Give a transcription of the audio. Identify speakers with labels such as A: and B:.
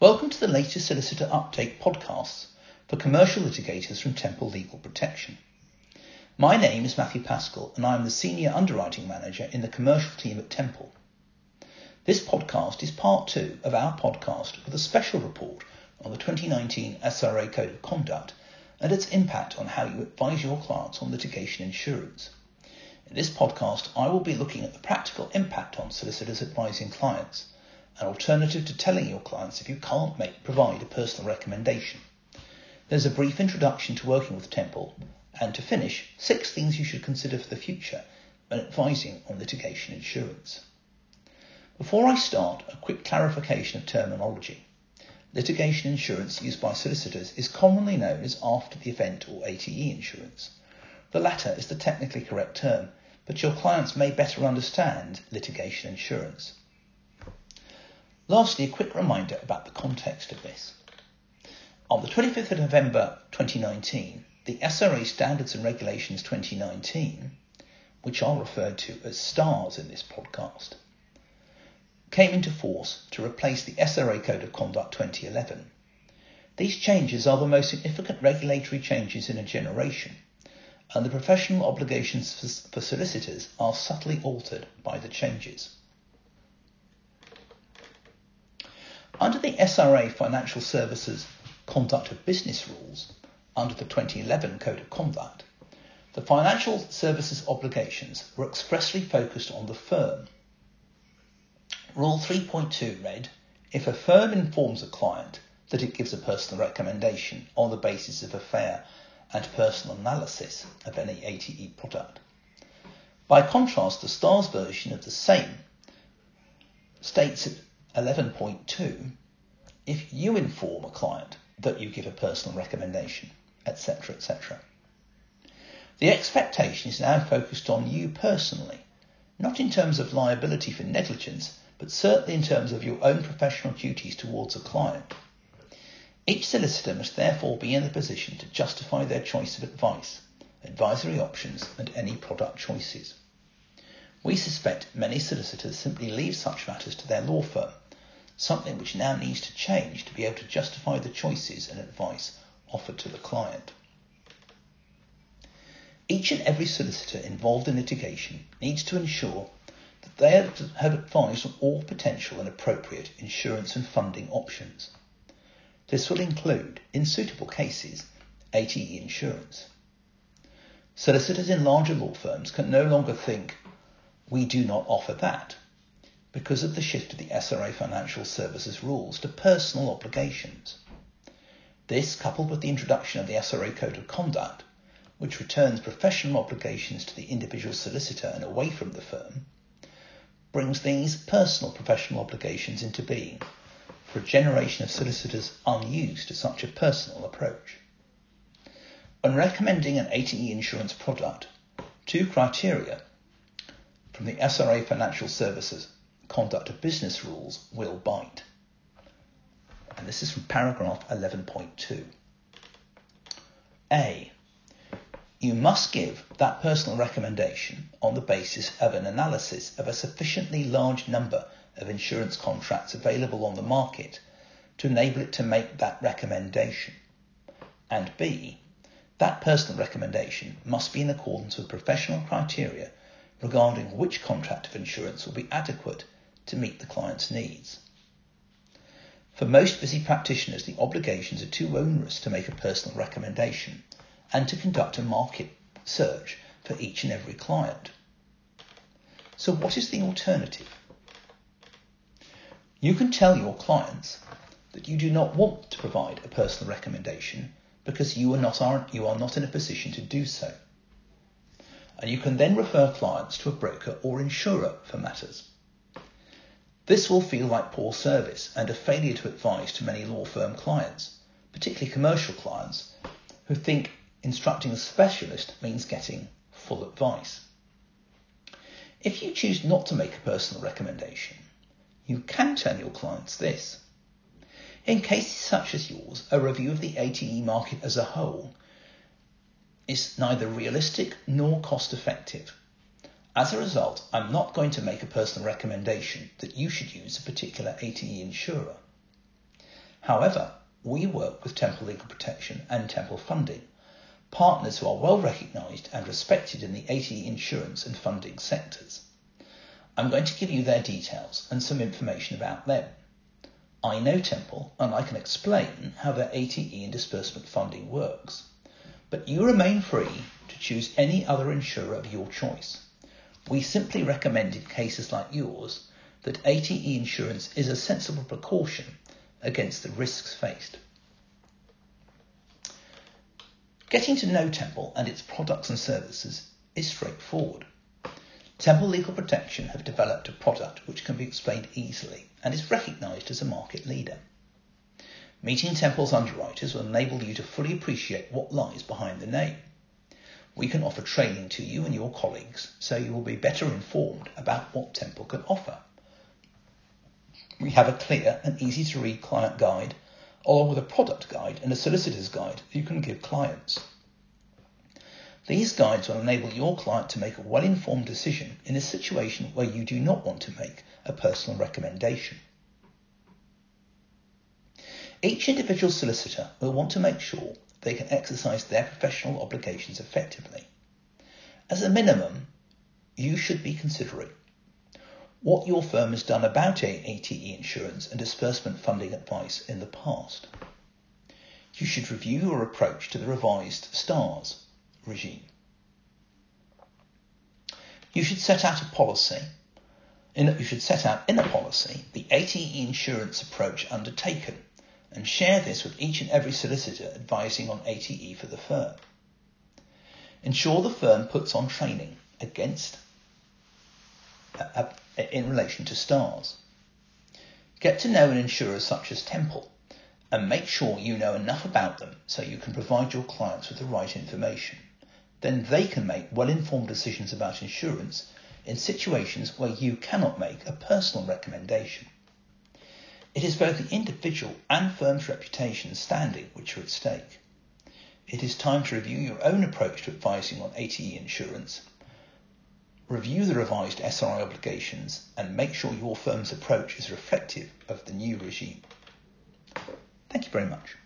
A: Welcome to the latest solicitor update podcasts for commercial litigators from Temple Legal Protection. My name is Matthew Pascal and I am the Senior Underwriting Manager in the commercial team at Temple. This podcast is part two of our podcast with a special report on the 2019 SRA Code of Conduct and its impact on how you advise your clients on litigation insurance. In this podcast, I will be looking at the practical impact on solicitors advising clients an alternative to telling your clients if you can't make, provide a personal recommendation. There's a brief introduction to working with Temple, and to finish, six things you should consider for the future when advising on litigation insurance. Before I start, a quick clarification of terminology. Litigation insurance used by solicitors is commonly known as after the event or ATE insurance. The latter is the technically correct term, but your clients may better understand litigation insurance. Lastly, a quick reminder about the context of this. On the 25th of November 2019, the SRA Standards and Regulations 2019, which are referred to as STARS in this podcast, came into force to replace the SRA Code of Conduct 2011. These changes are the most significant regulatory changes in a generation, and the professional obligations for solicitors are subtly altered by the changes. Under the SRA Financial Services Conduct of Business Rules, under the 2011 Code of Conduct, the financial services obligations were expressly focused on the firm. Rule 3.2 read, if a firm informs a client that it gives a personal recommendation on the basis of a fair and personal analysis of any ATE product. By contrast, the STARS version of the same states 11.2 if you inform a client that you give a personal recommendation, etc., etc. The expectation is now focused on you personally, not in terms of liability for negligence, but certainly in terms of your own professional duties towards a client. Each solicitor must therefore be in a position to justify their choice of advice, advisory options, and any product choices. We suspect many solicitors simply leave such matters to their law firm, something which now needs to change to be able to justify the choices and advice offered to the client. Each and every solicitor involved in litigation needs to ensure that they have advised on all potential and appropriate insurance and funding options. This will include, in suitable cases, ATE insurance. Solicitors in larger law firms can no longer think we do not offer that because of the shift of the SRA financial services rules to personal obligations. This, coupled with the introduction of the SRA Code of Conduct, which returns professional obligations to the individual solicitor and away from the firm, brings these personal professional obligations into being for a generation of solicitors unused to such a personal approach. When recommending an ATE insurance product, two criteria from the SRA Financial Services Conduct of Business Rules will bite. And this is from paragraph 11.2. A. You must give that personal recommendation on the basis of an analysis of a sufficiently large number of insurance contracts available on the market to enable it to make that recommendation. And B. That personal recommendation must be in accordance with professional criteria regarding which contract of insurance will be adequate to meet the client's needs. For most busy practitioners, the obligations are too onerous to make a personal recommendation and to conduct a market search for each and every client. So what is the alternative? You can tell your clients that you do not want to provide a personal recommendation because you are not, are, you are not in a position to do so and you can then refer clients to a broker or insurer for matters. This will feel like poor service and a failure to advise to many law firm clients, particularly commercial clients, who think instructing a specialist means getting full advice. If you choose not to make a personal recommendation, you can tell your clients this. In cases such as yours, a review of the ATE market as a whole is neither realistic nor cost effective. As a result, I'm not going to make a personal recommendation that you should use a particular ATE insurer. However, we work with Temple Legal Protection and Temple Funding, partners who are well recognised and respected in the ATE insurance and funding sectors. I'm going to give you their details and some information about them. I know Temple and I can explain how their ATE and disbursement funding works. But you remain free to choose any other insurer of your choice. We simply recommend in cases like yours that ATE insurance is a sensible precaution against the risks faced. Getting to know Temple and its products and services is straightforward. Temple Legal Protection have developed a product which can be explained easily and is recognised as a market leader. Meeting Temple's underwriters will enable you to fully appreciate what lies behind the name. We can offer training to you and your colleagues so you will be better informed about what Temple can offer. We have a clear and easy to read client guide along with a product guide and a solicitor's guide that you can give clients. These guides will enable your client to make a well-informed decision in a situation where you do not want to make a personal recommendation. Each individual solicitor will want to make sure they can exercise their professional obligations effectively. As a minimum, you should be considering what your firm has done about ATE insurance and disbursement funding advice in the past. You should review your approach to the revised STARS regime. You should set out a policy. In, you should set out in a policy the ATE insurance approach undertaken and share this with each and every solicitor advising on ATE for the firm. Ensure the firm puts on training against uh, uh, in relation to stars. Get to know an insurer such as Temple and make sure you know enough about them so you can provide your clients with the right information. Then they can make well-informed decisions about insurance in situations where you cannot make a personal recommendation. It is both the individual and firm's reputation and standing which are at stake. It is time to review your own approach to advising on ATE insurance, review the revised SRA obligations, and make sure your firm's approach is reflective of the new regime. Thank you very much.